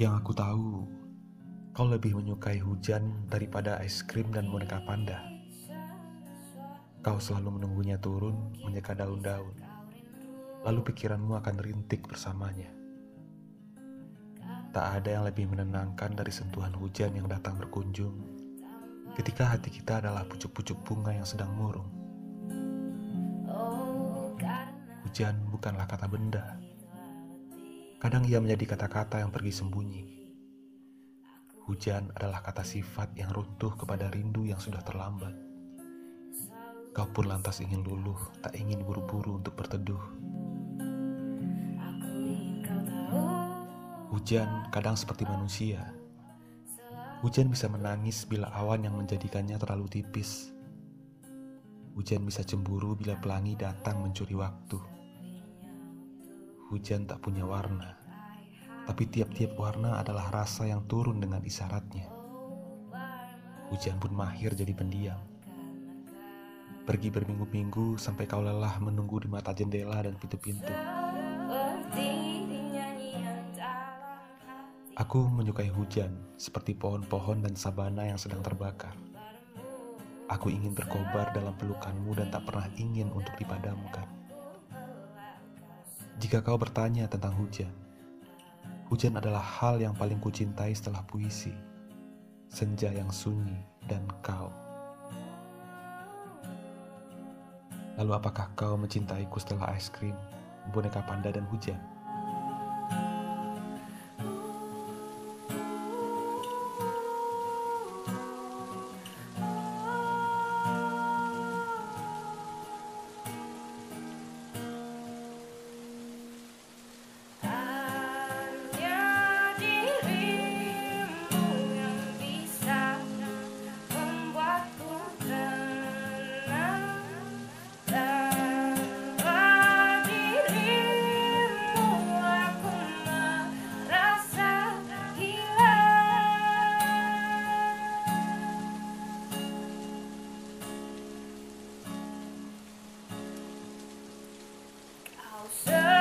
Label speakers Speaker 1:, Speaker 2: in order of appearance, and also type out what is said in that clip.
Speaker 1: Yang aku tahu, kau lebih menyukai hujan daripada es krim dan boneka panda. Kau selalu menunggunya turun menyeka daun-daun, lalu pikiranmu akan rintik bersamanya. Tak ada yang lebih menenangkan dari sentuhan hujan yang datang berkunjung ketika hati kita adalah pucuk-pucuk bunga yang sedang murung. Hujan bukanlah kata benda, Kadang ia menjadi kata-kata yang pergi sembunyi. Hujan adalah kata sifat yang runtuh kepada rindu yang sudah terlambat. Kau pun lantas ingin luluh, tak ingin buru-buru untuk berteduh. Hujan kadang seperti manusia. Hujan bisa menangis bila awan yang menjadikannya terlalu tipis. Hujan bisa cemburu bila pelangi datang mencuri waktu. Hujan tak punya warna, tapi tiap-tiap warna adalah rasa yang turun dengan isyaratnya. Hujan pun mahir jadi pendiam. Pergi berminggu-minggu sampai kau lelah menunggu di mata jendela dan pintu-pintu. Aku menyukai hujan seperti pohon-pohon dan sabana yang sedang terbakar. Aku ingin berkobar dalam pelukanmu dan tak pernah ingin untuk dipadamkan. Jika kau bertanya tentang hujan, hujan adalah hal yang paling kucintai setelah puisi, senja yang sunyi, dan kau. Lalu apakah kau mencintaiku setelah es krim, boneka panda dan hujan?
Speaker 2: So